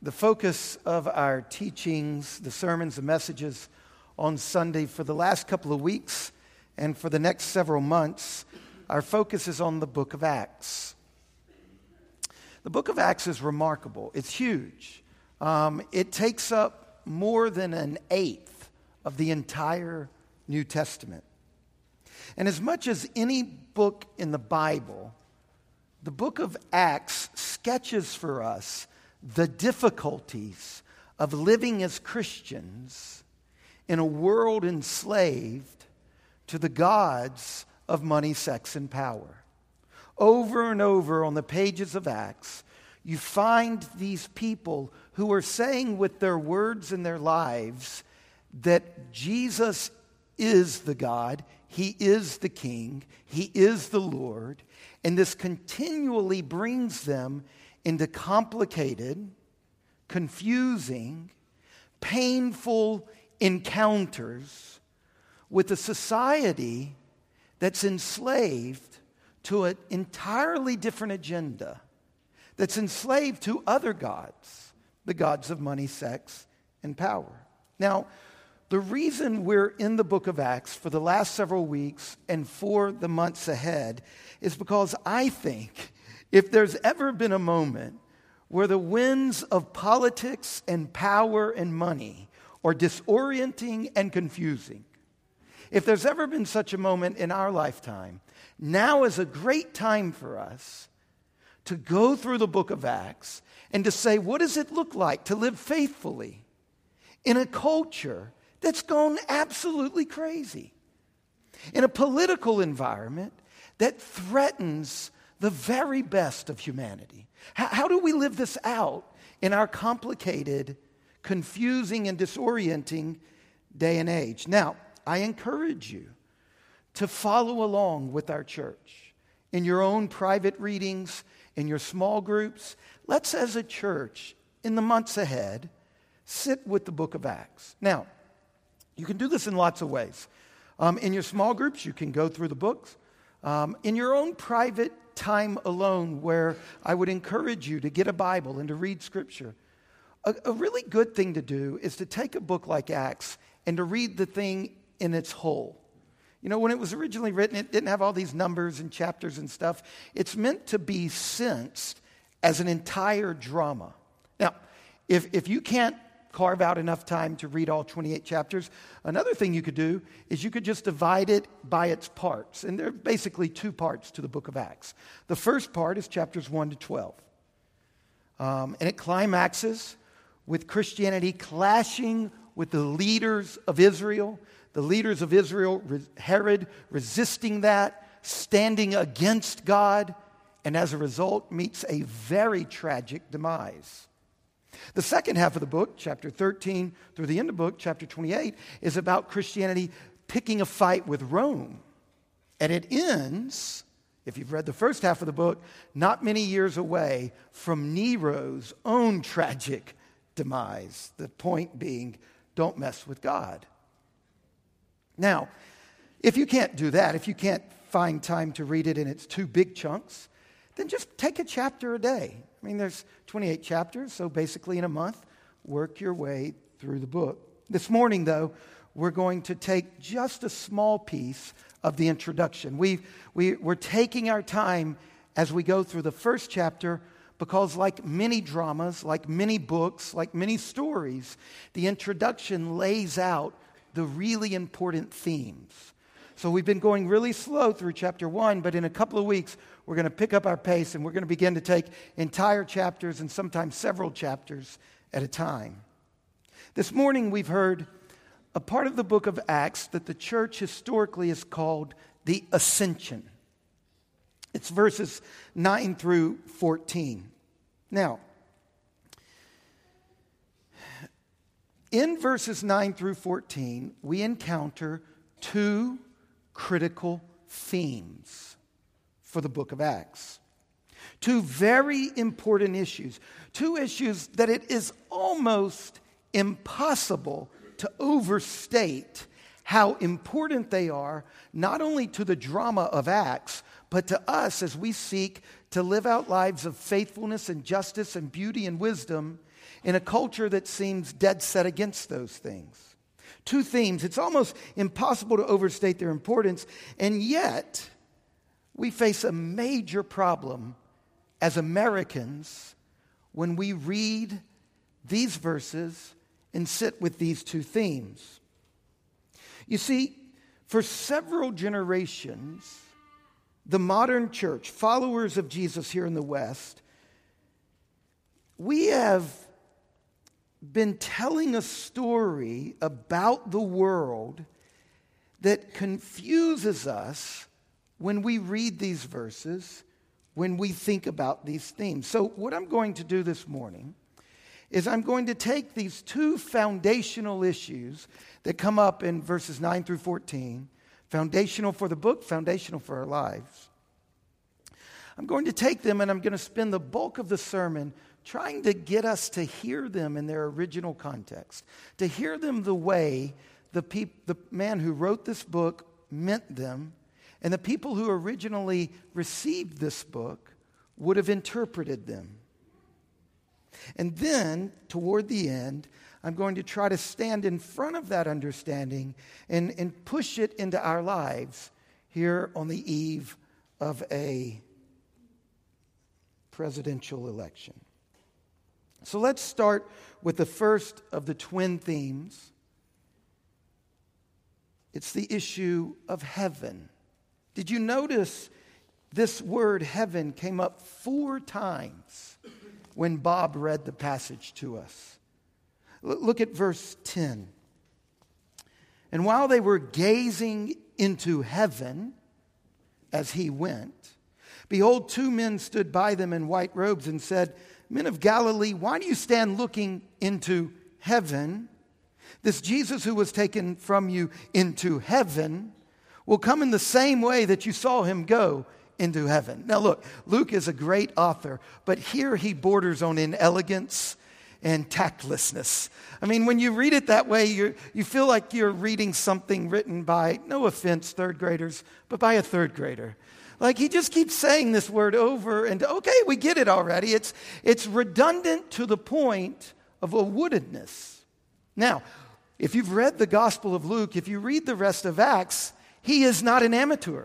The focus of our teachings, the sermons, the messages on Sunday for the last couple of weeks and for the next several months, our focus is on the book of Acts. The book of Acts is remarkable, it's huge. Um, it takes up more than an eighth of the entire New Testament. And as much as any book in the Bible, the book of Acts sketches for us the difficulties of living as Christians in a world enslaved to the gods of money, sex, and power. Over and over on the pages of Acts, you find these people who are saying with their words and their lives that Jesus is the God, He is the King, He is the Lord, and this continually brings them into complicated, confusing, painful encounters with a society that's enslaved to an entirely different agenda, that's enslaved to other gods, the gods of money, sex, and power. Now, the reason we're in the book of Acts for the last several weeks and for the months ahead is because I think if there's ever been a moment where the winds of politics and power and money are disorienting and confusing, if there's ever been such a moment in our lifetime, now is a great time for us to go through the book of Acts and to say, what does it look like to live faithfully in a culture that's gone absolutely crazy, in a political environment that threatens the very best of humanity. How, how, do we live this out in our complicated, confusing, and disorienting day and age? Now, I encourage you to follow along with our church in your own private readings, in your small groups. Let's, as a church, in the months ahead, sit with the book of Acts. Now, you can do this in lots of ways. Um, in your small groups, you can go through the books. Um, in your own private time alone, where I would encourage you to get a Bible and to read Scripture, a, a really good thing to do is to take a book like Acts and to read the thing in its whole. You know, when it was originally written, it didn't have all these numbers and chapters and stuff. It's meant to be sensed as an entire drama. Now, if, if you can't carve out enough time to read all 28 chapters. Another thing you could do is you could just divide it by its parts. And there are basically two parts to the book of Acts. The first part is chapters 1 to 12. Um, and it climaxes with Christianity clashing with the leaders of Israel. The leaders of Israel, Herod, resisting that, standing against God, and as a result, meets a very tragic demise. The second half of the book, chapter 13 through the end of the book, chapter 28, is about Christianity picking a fight with Rome. And it ends, if you've read the first half of the book, not many years away from Nero's own tragic demise. The point being, don't mess with God. Now, if you can't do that, if you can't find time to read it in its two big chunks, then just take a chapter a day. I mean, there's 28 chapters, so basically in a month, work your way through the book. This morning, though, we're going to take just a small piece of the introduction. we we, we're taking our time as we go through the first chapter because, like many dramas, like many books, like many stories, the introduction lays out the really important themes. So we've been going really slow through chapter one, but in a couple of weeks, we're going to pick up our pace and we're going to begin to take entire chapters and sometimes several chapters at a time. This morning, we've heard a part of the book of Acts that the church historically has called the ascension. It's verses 9 through 14. Now, in verses 9 through 14, we encounter two critical themes for the book of Acts. Two very important issues, two issues that it is almost impossible to overstate how important they are, not only to the drama of Acts, but to us as we seek to live out lives of faithfulness and justice and beauty and wisdom in a culture that seems dead set against those things. Two themes. It's almost impossible to overstate their importance, and yet we face a major problem as Americans when we read these verses and sit with these two themes. You see, for several generations, the modern church, followers of Jesus here in the West, we have been telling a story about the world that confuses us when we read these verses, when we think about these themes. So, what I'm going to do this morning is I'm going to take these two foundational issues that come up in verses 9 through 14 foundational for the book, foundational for our lives. I'm going to take them and I'm going to spend the bulk of the sermon trying to get us to hear them in their original context, to hear them the way the, peop- the man who wrote this book meant them, and the people who originally received this book would have interpreted them. And then, toward the end, I'm going to try to stand in front of that understanding and, and push it into our lives here on the eve of a presidential election. So let's start with the first of the twin themes. It's the issue of heaven. Did you notice this word heaven came up four times when Bob read the passage to us? Look at verse 10. And while they were gazing into heaven as he went, behold, two men stood by them in white robes and said, Men of Galilee, why do you stand looking into heaven? This Jesus who was taken from you into heaven will come in the same way that you saw him go into heaven. Now, look, Luke is a great author, but here he borders on inelegance and tactlessness. I mean, when you read it that way, you you feel like you're reading something written by, no offense, third graders, but by a third grader. Like he just keeps saying this word over and okay, we get it already. It's, it's redundant to the point of a woodedness. Now, if you've read the Gospel of Luke, if you read the rest of Acts, he is not an amateur.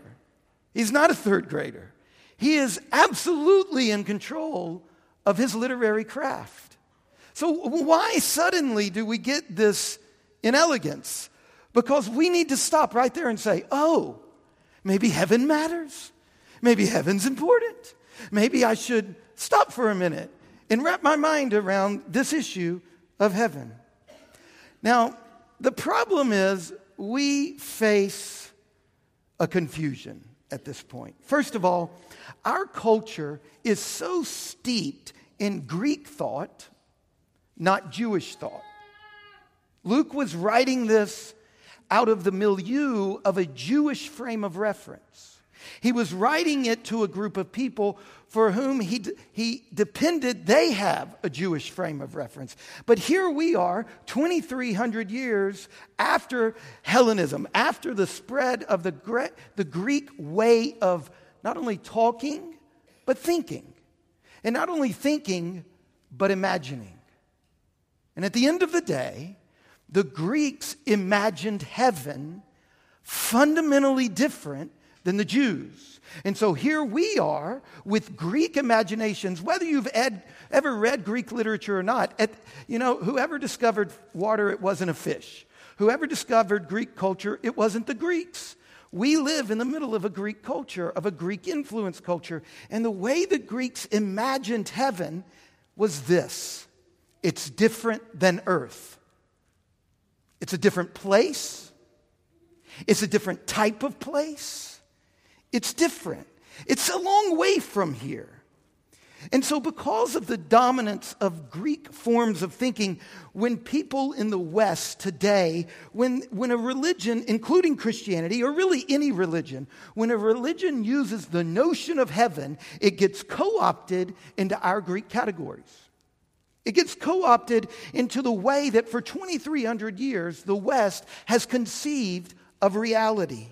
He's not a third grader. He is absolutely in control of his literary craft. So, why suddenly do we get this inelegance? Because we need to stop right there and say, oh, maybe heaven matters. Maybe heaven's important. Maybe I should stop for a minute and wrap my mind around this issue of heaven. Now, the problem is we face a confusion at this point. First of all, our culture is so steeped in Greek thought not Jewish thought. Luke was writing this out of the milieu of a Jewish frame of reference. He was writing it to a group of people for whom he, he depended they have a Jewish frame of reference. But here we are, 2,300 years after Hellenism, after the spread of the, Gre- the Greek way of not only talking, but thinking. And not only thinking, but imagining. And at the end of the day, the Greeks imagined heaven fundamentally different than the Jews. And so here we are with Greek imaginations, whether you've ed, ever read Greek literature or not. At, you know, whoever discovered water, it wasn't a fish. Whoever discovered Greek culture, it wasn't the Greeks. We live in the middle of a Greek culture, of a Greek influence culture. And the way the Greeks imagined heaven was this it's different than earth. It's a different place. It's a different type of place. It's different. It's a long way from here. And so, because of the dominance of Greek forms of thinking, when people in the West today, when, when a religion, including Christianity, or really any religion, when a religion uses the notion of heaven, it gets co opted into our Greek categories. It gets co opted into the way that for 2,300 years the West has conceived of reality.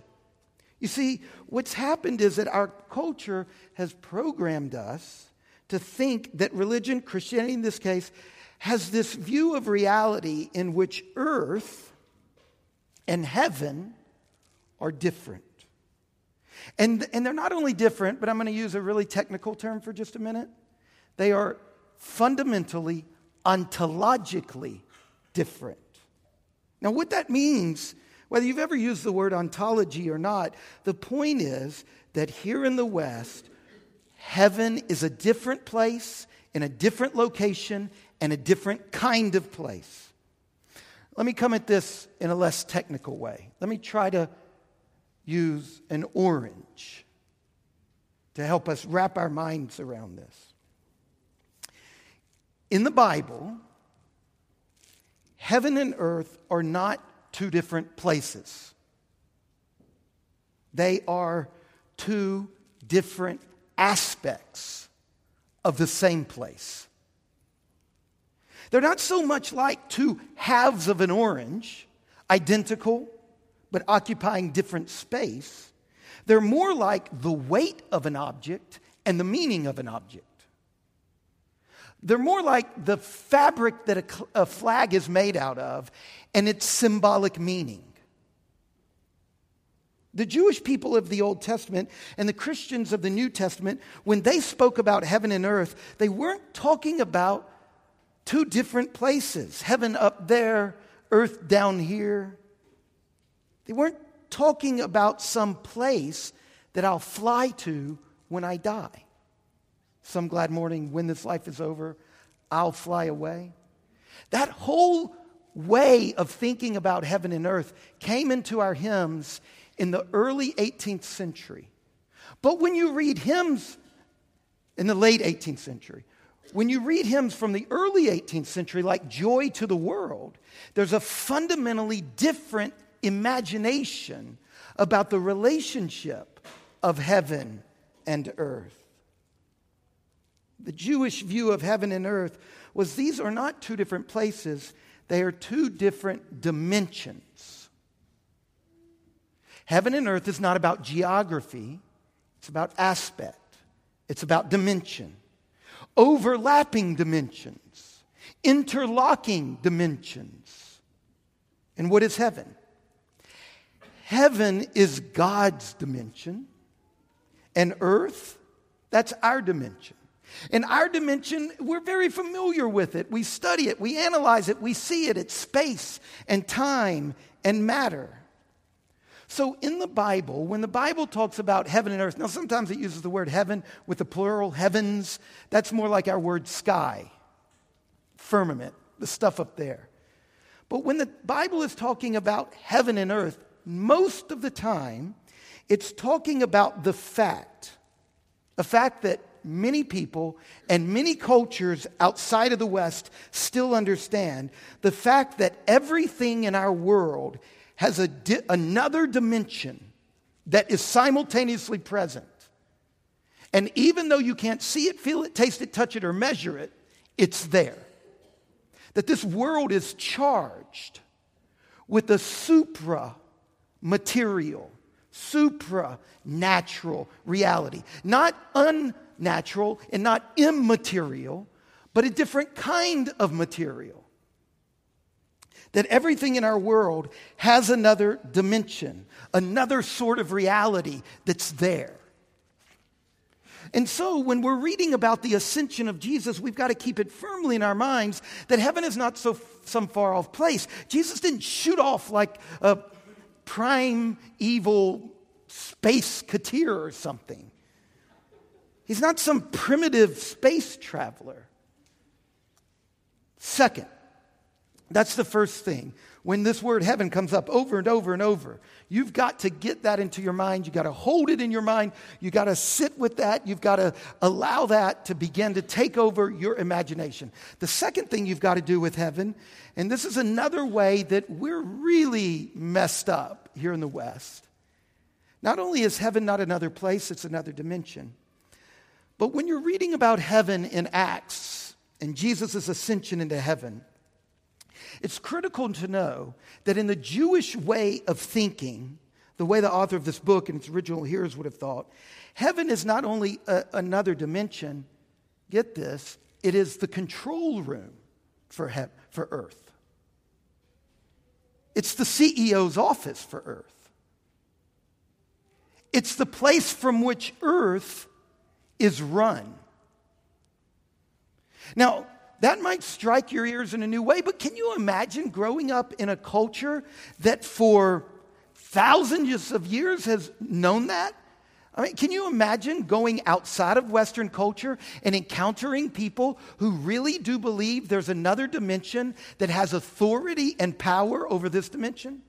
You see, what's happened is that our culture has programmed us to think that religion, Christianity in this case, has this view of reality in which earth and heaven are different. And, and they're not only different, but I'm going to use a really technical term for just a minute. They are fundamentally, ontologically different. Now, what that means, whether you've ever used the word ontology or not, the point is that here in the West, heaven is a different place, in a different location, and a different kind of place. Let me come at this in a less technical way. Let me try to use an orange to help us wrap our minds around this. In the Bible, heaven and earth are not two different places, they are two different aspects of the same place. They're not so much like two halves of an orange, identical, but occupying different space. They're more like the weight of an object and the meaning of an object. They're more like the fabric that a, a flag is made out of and its symbolic meaning. The Jewish people of the Old Testament and the Christians of the New Testament, when they spoke about heaven and earth, they weren't talking about two different places heaven up there, earth down here. They weren't talking about some place that I'll fly to when I die. Some glad morning when this life is over, I'll fly away. That whole way of thinking about heaven and earth came into our hymns in the early 18th century. But when you read hymns in the late 18th century, when you read hymns from the early 18th century, like Joy to the World, there's a fundamentally different imagination about the relationship of heaven and earth. The Jewish view of heaven and earth was these are not two different places, they are two different dimensions. Heaven and earth is not about geography, it's about aspect, it's about dimension, overlapping dimensions, interlocking dimensions. And what is heaven? Heaven is God's dimension, and earth, that's our dimension. In our dimension, we're very familiar with it. We study it, we analyze it, we see it. It's space and time and matter. So, in the Bible, when the Bible talks about heaven and earth, now sometimes it uses the word heaven with the plural heavens. That's more like our word sky, firmament, the stuff up there. But when the Bible is talking about heaven and earth, most of the time, it's talking about the fact, a fact that many people and many cultures outside of the West still understand the fact that everything in our world has a di- another dimension that is simultaneously present. And even though you can't see it, feel it, taste it, touch it, or measure it, it's there. That this world is charged with a supra material, supranatural reality. Not unnatural and not immaterial, but a different kind of material. That everything in our world has another dimension, another sort of reality that's there. And so, when we're reading about the ascension of Jesus, we've got to keep it firmly in our minds that heaven is not so some far off place. Jesus didn't shoot off like a prime evil space katir or something. He's not some primitive space traveler. Second, that's the first thing. When this word heaven comes up over and over and over, you've got to get that into your mind. You've got to hold it in your mind. You've got to sit with that. You've got to allow that to begin to take over your imagination. The second thing you've got to do with heaven, and this is another way that we're really messed up here in the West. Not only is heaven not another place, it's another dimension. But when you're reading about heaven in Acts and Jesus' ascension into heaven, it's critical to know that in the Jewish way of thinking, the way the author of this book and its original hearers would have thought, heaven is not only a, another dimension, get this, it is the control room for, he- for earth. It's the CEO's office for earth. It's the place from which earth is run. Now, that might strike your ears in a new way, but can you imagine growing up in a culture that for thousands of years has known that? I mean, can you imagine going outside of Western culture and encountering people who really do believe there's another dimension that has authority and power over this dimension?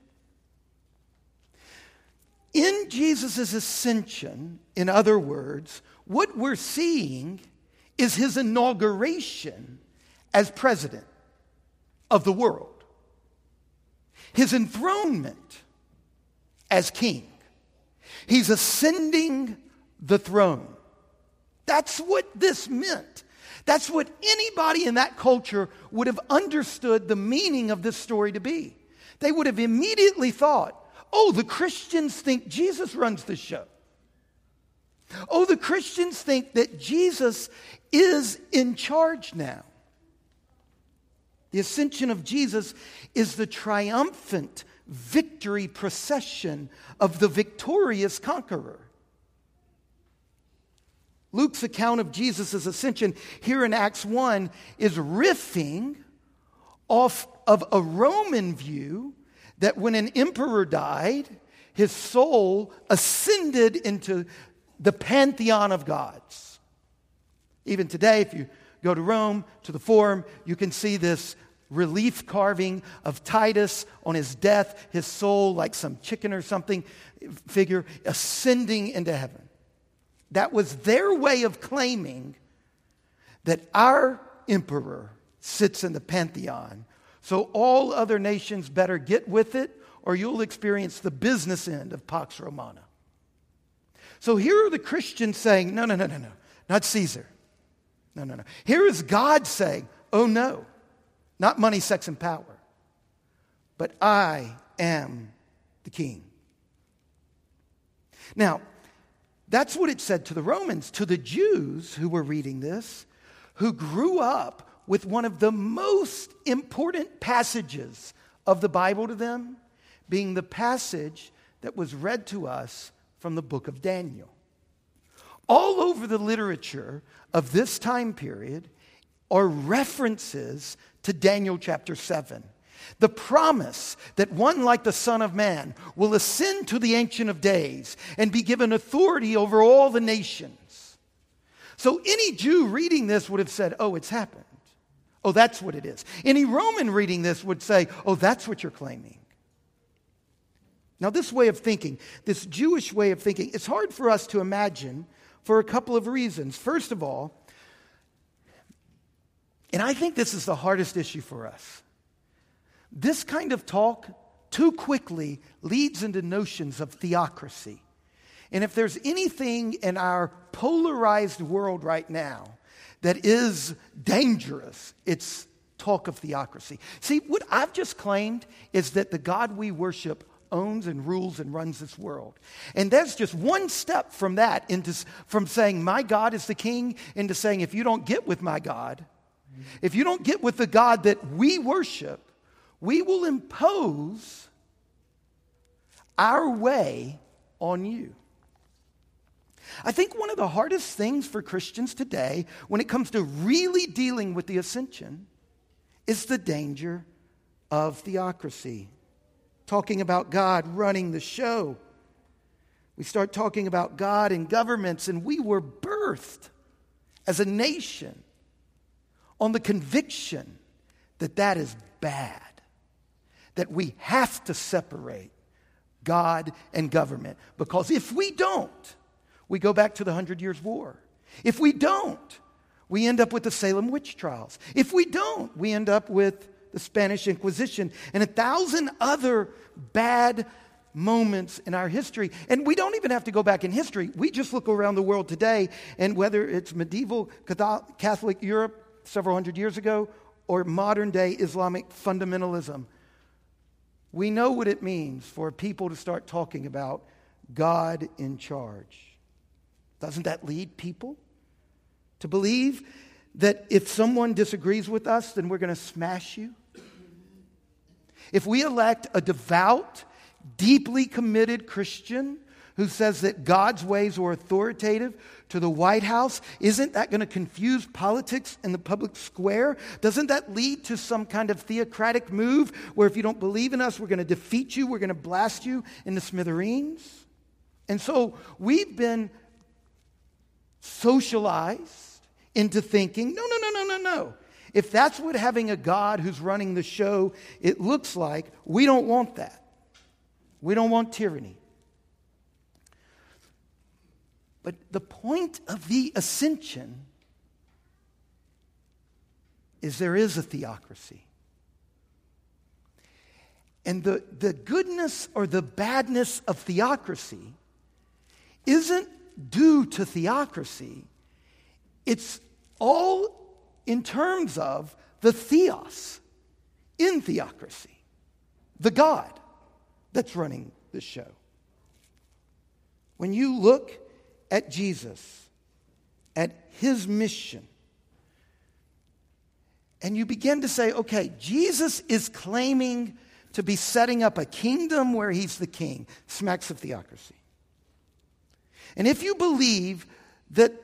In Jesus' ascension, in other words, what we're seeing is his inauguration as president of the world, his enthronement as king. He's ascending the throne. That's what this meant. That's what anybody in that culture would have understood the meaning of this story to be. They would have immediately thought, oh, the Christians think Jesus runs the show. Oh, the Christians think that Jesus is in charge now. The ascension of Jesus is the triumphant victory procession of the victorious conqueror. Luke's account of Jesus' ascension here in Acts 1 is riffing off of a Roman view that when an emperor died, his soul ascended into the pantheon of gods. Even today, if you go to Rome, to the Forum, you can see this relief carving of Titus on his death, his soul, like some chicken or something figure, ascending into heaven. That was their way of claiming that our emperor sits in the pantheon. So all other nations better get with it, or you'll experience the business end of Pax Romana. So here are the Christians saying, no, no, no, no, no, not Caesar. No, no, no. Here is God saying, oh no. Not money, sex, and power. But I am the king. Now, that's what it said to the Romans. To the Jews who were reading this, who grew up with one of the most important passages of the Bible to them, being the passage that was read to us from the book of Daniel. All over the literature of this time period are references to Daniel chapter 7. The promise that one like the Son of Man will ascend to the Ancient of Days and be given authority over all the nations. So any Jew reading this would have said, Oh, it's happened. Oh, that's what it is. Any Roman reading this would say, Oh, that's what you're claiming. Now, this way of thinking, this Jewish way of thinking, it's hard for us to imagine for a couple of reasons. First of all, and I think this is the hardest issue for us. This kind of talk too quickly leads into notions of theocracy. And if there's anything in our polarized world right now that is dangerous, it's talk of theocracy. See, what I've just claimed is that the God we worship owns and rules and runs this world. And that's just one step from that into from saying my God is the king into saying if you don't get with my God, if you don't get with the God that we worship, we will impose our way on you. I think one of the hardest things for Christians today when it comes to really dealing with the ascension is the danger of theocracy. Talking about God running the show. We start talking about God and governments, and we were birthed as a nation on the conviction that that is bad, that we have to separate God and government. Because if we don't, we go back to the Hundred Years' War. If we don't, we end up with the Salem witch trials. If we don't, we end up with the Spanish Inquisition and a thousand other bad moments in our history. And we don't even have to go back in history. We just look around the world today, and whether it's medieval Catholic Europe several hundred years ago or modern day Islamic fundamentalism. We know what it means for people to start talking about God in charge. Doesn't that lead people to believe that if someone disagrees with us, then we're going to smash you? If we elect a devout, deeply committed Christian who says that God's ways are authoritative to the White House, isn't that going to confuse politics in the public square? Doesn't that lead to some kind of theocratic move where if you don't believe in us, we're going to defeat you, we're going to blast you into smithereens? And so we've been socialized into thinking no, no, no, no, no, no. If that's what having a God who's running the show it looks like, we don't want that. We don't want tyranny. But the point of the ascension is there is a theocracy. And the, the goodness or the badness of theocracy isn't due to theocracy, it's all in terms of the theos in theocracy, the God that's running the show. When you look at Jesus, at his mission, and you begin to say, okay, Jesus is claiming to be setting up a kingdom where he's the king, smacks of theocracy. And if you believe that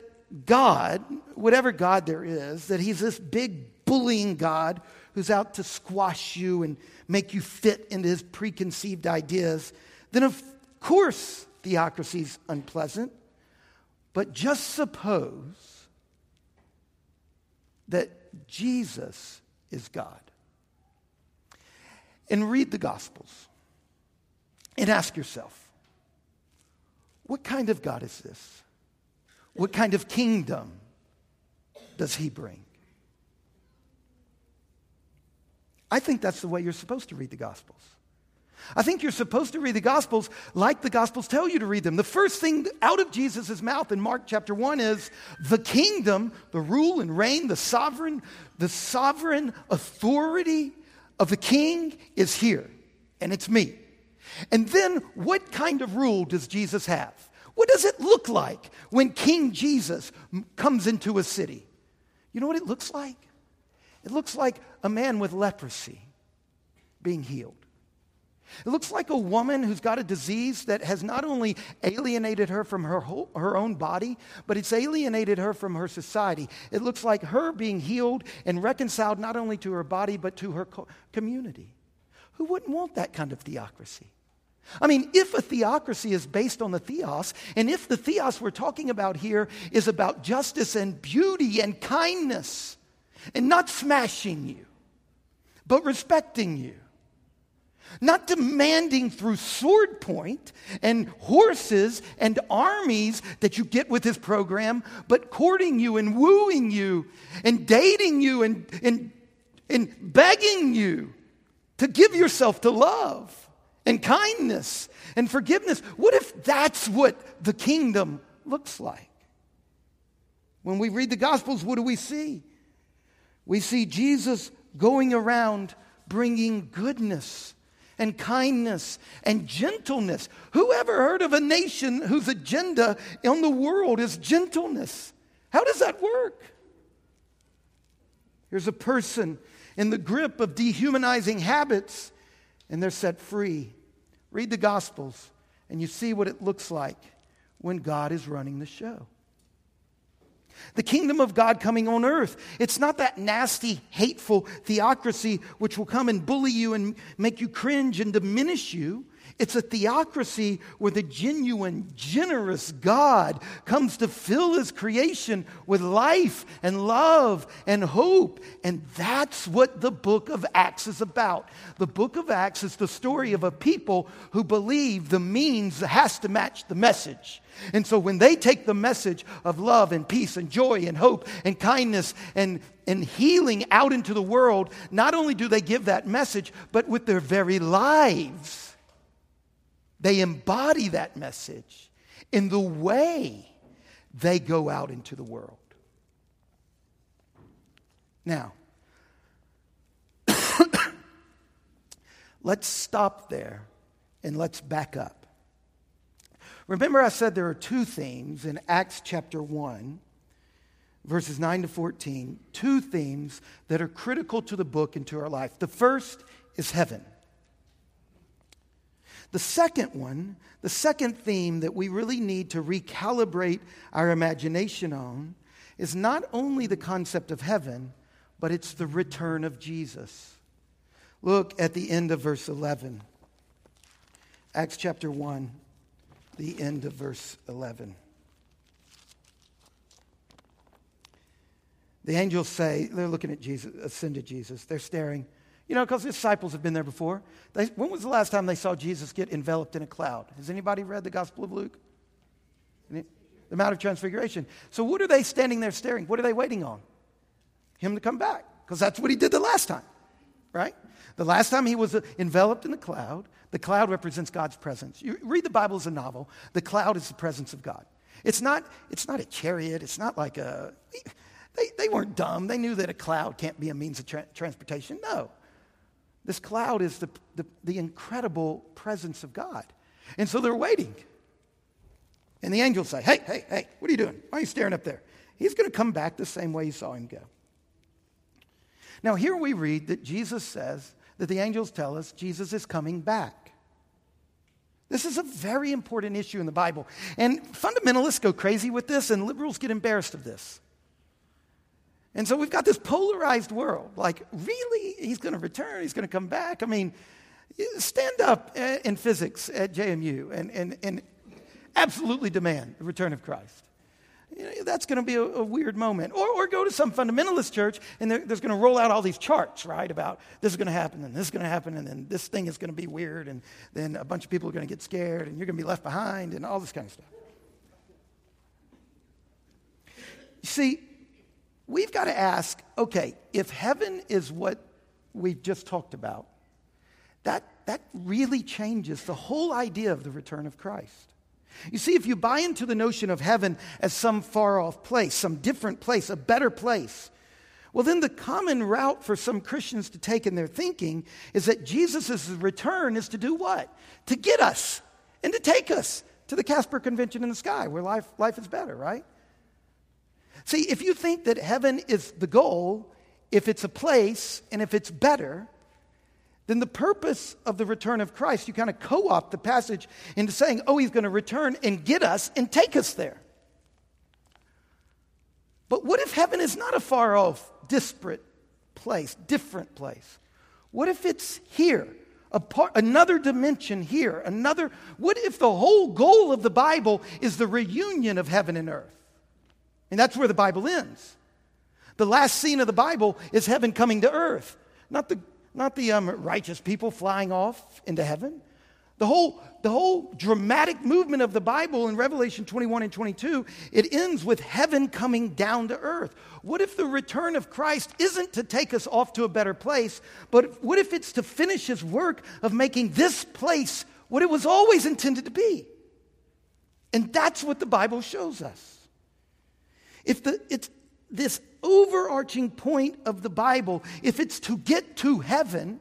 God, whatever God there is, that He's this big bullying God who's out to squash you and make you fit into His preconceived ideas, then of course theocracy's unpleasant. But just suppose that Jesus is God. And read the Gospels and ask yourself what kind of God is this? What kind of kingdom does he bring? I think that's the way you're supposed to read the Gospels. I think you're supposed to read the Gospels like the Gospels tell you to read them. The first thing out of Jesus' mouth in Mark chapter 1 is the kingdom, the rule and reign, the sovereign, the sovereign authority of the king is here, and it's me. And then, what kind of rule does Jesus have? What does it look like when King Jesus comes into a city? You know what it looks like? It looks like a man with leprosy being healed. It looks like a woman who's got a disease that has not only alienated her from her, whole, her own body, but it's alienated her from her society. It looks like her being healed and reconciled not only to her body, but to her co- community. Who wouldn't want that kind of theocracy? I mean, if a theocracy is based on the theos, and if the theos we're talking about here is about justice and beauty and kindness, and not smashing you, but respecting you, not demanding through sword point and horses and armies that you get with his program, but courting you and wooing you and dating you and, and, and begging you to give yourself to love and kindness and forgiveness. What if that's what the kingdom looks like? When we read the Gospels, what do we see? We see Jesus going around bringing goodness and kindness and gentleness. Who ever heard of a nation whose agenda in the world is gentleness? How does that work? Here's a person in the grip of dehumanizing habits and they're set free. Read the Gospels, and you see what it looks like when God is running the show. The kingdom of God coming on earth. It's not that nasty, hateful theocracy which will come and bully you and make you cringe and diminish you. It's a theocracy where the genuine, generous God comes to fill his creation with life and love and hope. And that's what the book of Acts is about. The book of Acts is the story of a people who believe the means has to match the message. And so when they take the message of love and peace and joy and hope and kindness and, and healing out into the world, not only do they give that message, but with their very lives they embody that message in the way they go out into the world. Now, let's stop there and let's back up. Remember, I said there are two themes in Acts chapter 1, verses 9 to 14, two themes that are critical to the book and to our life. The first is heaven. The second one, the second theme that we really need to recalibrate our imagination on, is not only the concept of heaven, but it's the return of Jesus. Look at the end of verse 11. Acts chapter 1, the end of verse 11. The angels say, they're looking at Jesus, ascended Jesus. They're staring. You know, because the disciples have been there before. They, when was the last time they saw Jesus get enveloped in a cloud? Has anybody read the Gospel of Luke? The Mount of Transfiguration. So, what are they standing there staring? What are they waiting on? Him to come back. Because that's what he did the last time, right? The last time he was uh, enveloped in the cloud, the cloud represents God's presence. You read the Bible as a novel, the cloud is the presence of God. It's not, it's not a chariot, it's not like a. They, they weren't dumb. They knew that a cloud can't be a means of tra- transportation. No. This cloud is the, the, the incredible presence of God. And so they're waiting. And the angels say, Hey, hey, hey, what are you doing? Why are you staring up there? He's going to come back the same way you saw him go. Now, here we read that Jesus says that the angels tell us Jesus is coming back. This is a very important issue in the Bible. And fundamentalists go crazy with this, and liberals get embarrassed of this. And so we've got this polarized world. Like, really? He's going to return? He's going to come back? I mean, stand up uh, in physics at JMU and, and, and absolutely demand the return of Christ. You know, that's going to be a, a, weird moment. Or, or go to some fundamentalist church and there's going to roll out all these charts, right, about this is going to happen and this is going to happen and then this thing is going to be weird and then a bunch of people are going to get scared and you're going to be left behind and all this kind of stuff. You see, we've got to ask okay, if heaven is what we've just talked about, that, that really changes the whole idea of the return of Christ. You see, if you buy into the notion of heaven as some far off place, some different place, a better place, well, then the common route for some Christians to take in their thinking is that Jesus' return is to do what? To get us and to take us to the Casper Convention in the sky where life, life is better, right? See, if you think that heaven is the goal, if it's a place, and if it's better, then the purpose of the return of Christ, you kind of co opt the passage into saying, oh, he's going to return and get us and take us there. But what if heaven is not a far off, disparate place, different place? What if it's here? Part, another dimension here, another. What if the whole goal of the Bible is the reunion of heaven and earth? And that's where the Bible ends. The last scene of the Bible is heaven coming to earth, not the not the um, righteous people flying off into heaven. The whole, the whole dramatic movement of the Bible in Revelation 21 and 22, it ends with heaven coming down to earth. What if the return of Christ isn't to take us off to a better place, but what if it's to finish his work of making this place what it was always intended to be? And that's what the Bible shows us. If the, it's, this overarching point of the Bible, if it's to get to heaven,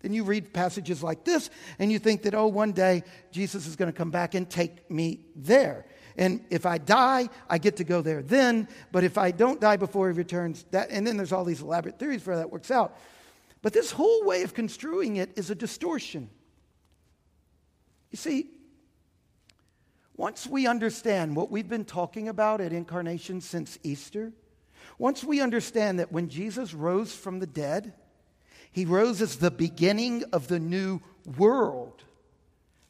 then you read passages like this and you think that, oh, one day Jesus is going to come back and take me there. And if I die, I get to go there then. But if I don't die before he returns, that, and then there's all these elaborate theories for how that works out. But this whole way of construing it is a distortion. You see, once we understand what we've been talking about at incarnation since Easter, once we understand that when Jesus rose from the dead, he rose as the beginning of the new world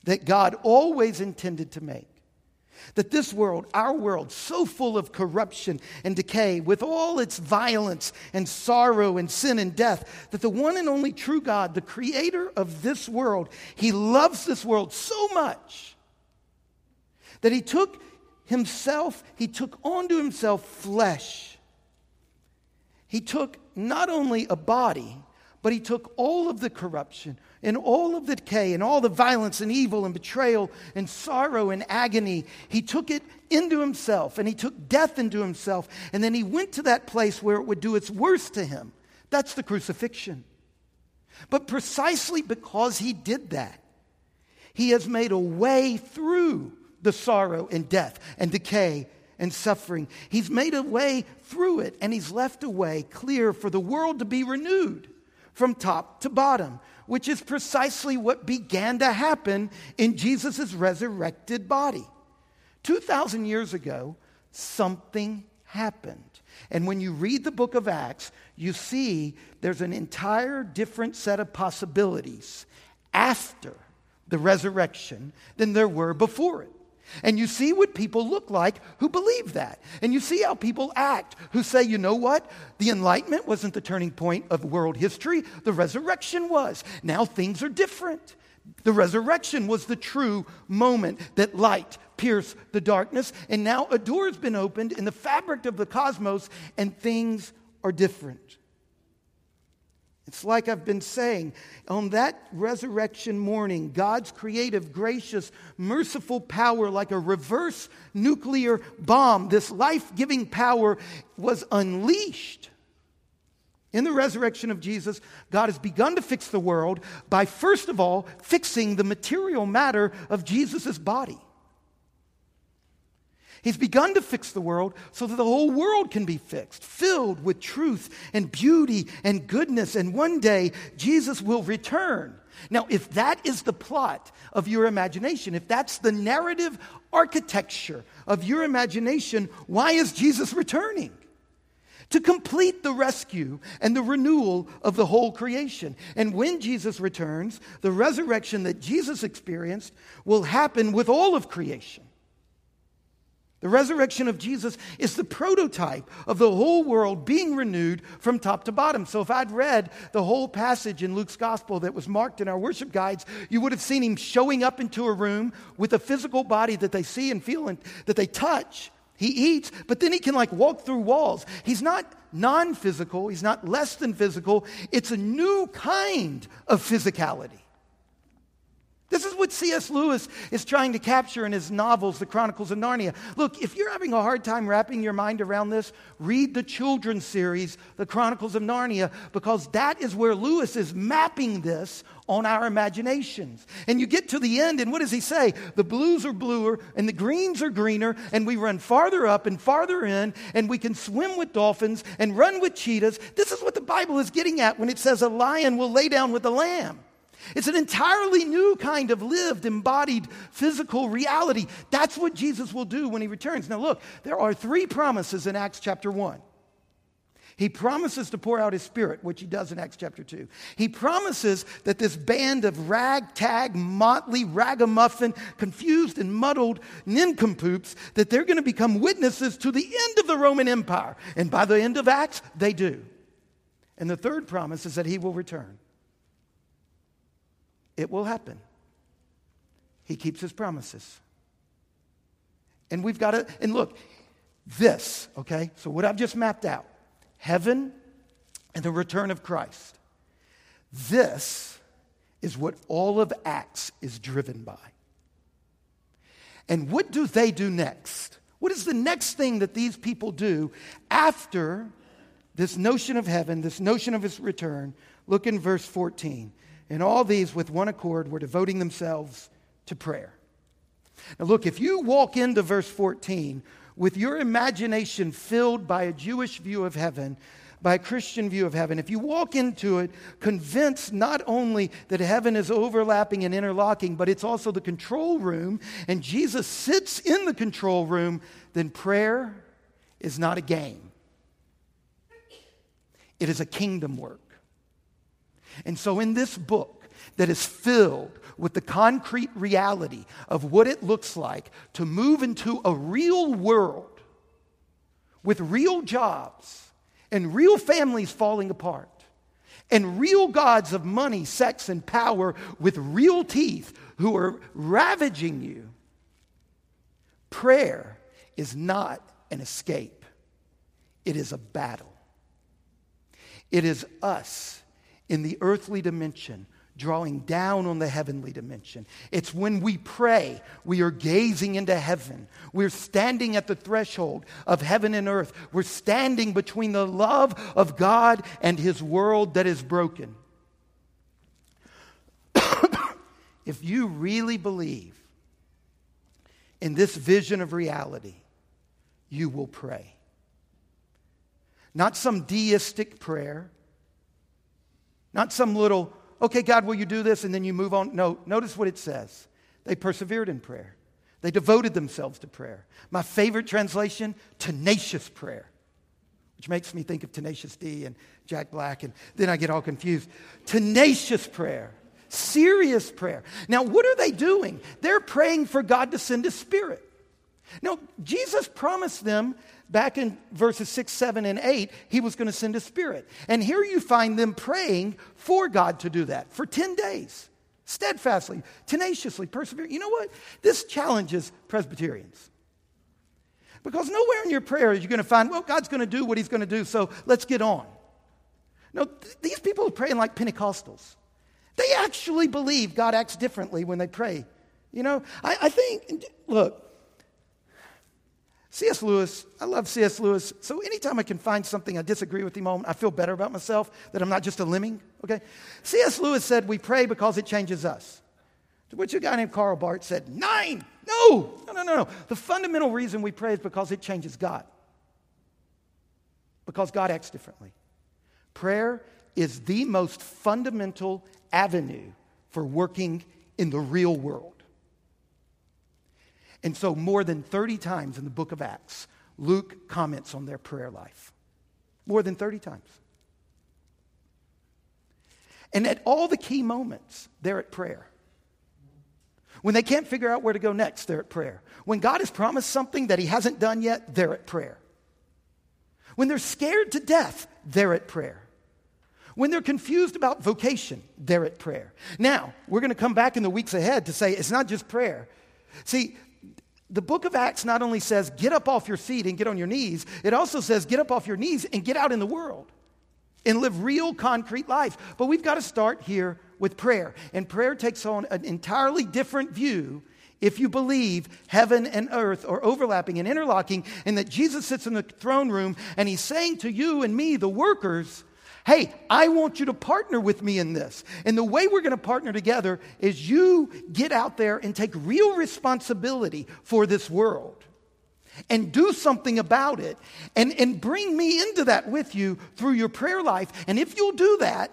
that God always intended to make. That this world, our world, so full of corruption and decay, with all its violence and sorrow and sin and death, that the one and only true God, the creator of this world, he loves this world so much that he took himself, he took onto himself flesh he took not only a body, but he took all of the corruption and all of the decay and all the violence and evil and betrayal and sorrow and agony. He took it into himself and he took death into himself. And then he went to that place where it would do its worst to him. That's the crucifixion. But precisely because he did that, he has made a way through the sorrow and death and decay and suffering. He's made a way through it, and He's left a way clear for the world to be renewed from top to bottom, which is precisely what began to happen in Jesus' resurrected body. 2,000 years ago, something happened. And when you read the book of Acts, you see there's an entire different set of possibilities after the resurrection than there were before it. And you see what people look like who believe that. And you see how people act who say, you know what? The Enlightenment wasn't the turning point of world history, the resurrection was. Now things are different. The resurrection was the true moment that light pierced the darkness. And now a door has been opened in the fabric of the cosmos, and things are different. It's like I've been saying, on that resurrection morning, God's creative, gracious, merciful power, like a reverse nuclear bomb, this life giving power was unleashed. In the resurrection of Jesus, God has begun to fix the world by, first of all, fixing the material matter of Jesus' body. He's begun to fix the world so that the whole world can be fixed, filled with truth and beauty and goodness. And one day, Jesus will return. Now, if that is the plot of your imagination, if that's the narrative architecture of your imagination, why is Jesus returning? To complete the rescue and the renewal of the whole creation. And when Jesus returns, the resurrection that Jesus experienced will happen with all of creation. The resurrection of Jesus is the prototype of the whole world being renewed from top to bottom. So, if I'd read the whole passage in Luke's gospel that was marked in our worship guides, you would have seen him showing up into a room with a physical body that they see and feel and that they touch. He eats, but then he can like walk through walls. He's not non physical, he's not less than physical. It's a new kind of physicality. This is what C.S. Lewis is trying to capture in his novels, The Chronicles of Narnia. Look, if you're having a hard time wrapping your mind around this, read the children's series, The Chronicles of Narnia, because that is where Lewis is mapping this on our imaginations. And you get to the end, and what does he say? The blues are bluer, and the greens are greener, and we run farther up and farther in, and we can swim with dolphins and run with cheetahs. This is what the Bible is getting at when it says a lion will lay down with a lamb. It's an entirely new kind of lived, embodied physical reality. That's what Jesus will do when he returns. Now, look, there are three promises in Acts chapter 1. He promises to pour out his spirit, which he does in Acts chapter 2. He promises that this band of ragtag, motley, ragamuffin, confused and muddled nincompoops, that they're going to become witnesses to the end of the Roman Empire. And by the end of Acts, they do. And the third promise is that he will return. It will happen. He keeps his promises. And we've got to, and look, this, okay? So, what I've just mapped out heaven and the return of Christ. This is what all of Acts is driven by. And what do they do next? What is the next thing that these people do after this notion of heaven, this notion of his return? Look in verse 14. And all these, with one accord, were devoting themselves to prayer. Now, look, if you walk into verse 14 with your imagination filled by a Jewish view of heaven, by a Christian view of heaven, if you walk into it convinced not only that heaven is overlapping and interlocking, but it's also the control room, and Jesus sits in the control room, then prayer is not a game. It is a kingdom work. And so, in this book that is filled with the concrete reality of what it looks like to move into a real world with real jobs and real families falling apart and real gods of money, sex, and power with real teeth who are ravaging you, prayer is not an escape, it is a battle. It is us in the earthly dimension, drawing down on the heavenly dimension. It's when we pray, we are gazing into heaven. We're standing at the threshold of heaven and earth. We're standing between the love of God and his world that is broken. if you really believe in this vision of reality, you will pray. Not some deistic prayer, not some little, okay, God, will you do this? And then you move on. No, notice what it says. They persevered in prayer, they devoted themselves to prayer. My favorite translation, tenacious prayer, which makes me think of Tenacious D and Jack Black, and then I get all confused. Tenacious prayer. Serious prayer. Now, what are they doing? They're praying for God to send a spirit. Now, Jesus promised them back in verses 6, 7, and 8, he was going to send a spirit. And here you find them praying for God to do that for 10 days, steadfastly, tenaciously, persevering. You know what? This challenges Presbyterians. Because nowhere in your prayer are you're going to find, well, God's going to do what he's going to do, so let's get on. No, th- these people are praying like Pentecostals. They actually believe God acts differently when they pray. You know, I, I think, look, C.S. Lewis, I love C.S. Lewis. So anytime I can find something I disagree with him on, I feel better about myself that I'm not just a lemming, okay? C.S. Lewis said, We pray because it changes us. To which a guy named Karl Barth said, Nine! No! No, no, no, no. The fundamental reason we pray is because it changes God. Because God acts differently. Prayer is the most fundamental avenue for working in the real world. And so, more than 30 times in the book of Acts, Luke comments on their prayer life. More than 30 times. And at all the key moments, they're at prayer. When they can't figure out where to go next, they're at prayer. When God has promised something that He hasn't done yet, they're at prayer. When they're scared to death, they're at prayer. When they're confused about vocation, they're at prayer. Now, we're going to come back in the weeks ahead to say it's not just prayer. See, the book of Acts not only says get up off your seat and get on your knees, it also says get up off your knees and get out in the world and live real concrete life. But we've got to start here with prayer. And prayer takes on an entirely different view if you believe heaven and earth are overlapping and interlocking, and that Jesus sits in the throne room and he's saying to you and me, the workers, Hey, I want you to partner with me in this. And the way we're going to partner together is you get out there and take real responsibility for this world and do something about it and, and bring me into that with you through your prayer life. And if you'll do that,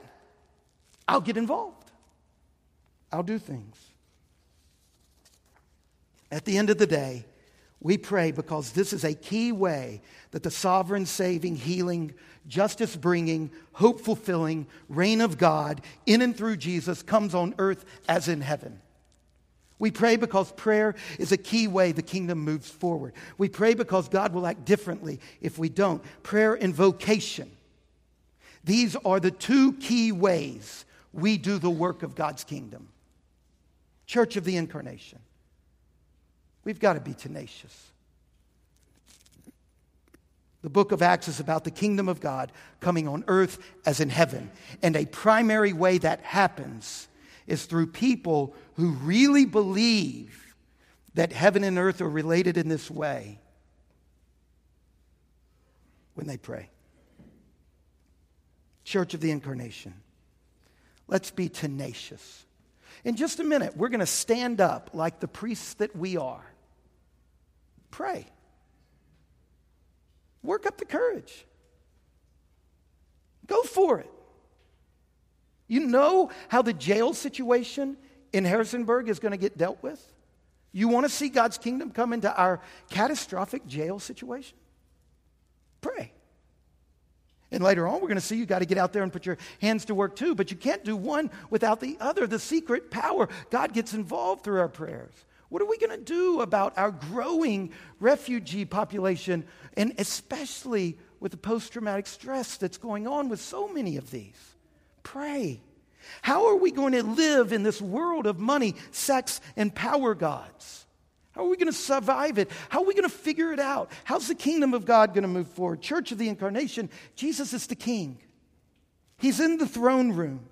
I'll get involved. I'll do things. At the end of the day, we pray because this is a key way that the sovereign, saving, healing, justice bringing, hope fulfilling reign of God in and through Jesus comes on earth as in heaven. We pray because prayer is a key way the kingdom moves forward. We pray because God will act differently if we don't. Prayer and vocation. These are the two key ways we do the work of God's kingdom. Church of the Incarnation. We've got to be tenacious. The book of Acts is about the kingdom of God coming on earth as in heaven. And a primary way that happens is through people who really believe that heaven and earth are related in this way when they pray. Church of the Incarnation. Let's be tenacious. In just a minute, we're going to stand up like the priests that we are. Pray. Work up the courage. Go for it. You know how the jail situation in Harrisonburg is going to get dealt with? You want to see God's kingdom come into our catastrophic jail situation? Pray. And later on, we're going to see you got to get out there and put your hands to work too, but you can't do one without the other. The secret power, God gets involved through our prayers. What are we going to do about our growing refugee population, and especially with the post traumatic stress that's going on with so many of these? Pray. How are we going to live in this world of money, sex, and power gods? How are we going to survive it? How are we going to figure it out? How's the kingdom of God going to move forward? Church of the Incarnation, Jesus is the king. He's in the throne room.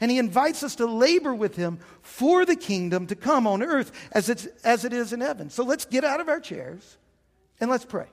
And he invites us to labor with him for the kingdom to come on earth as, it's, as it is in heaven. So let's get out of our chairs and let's pray.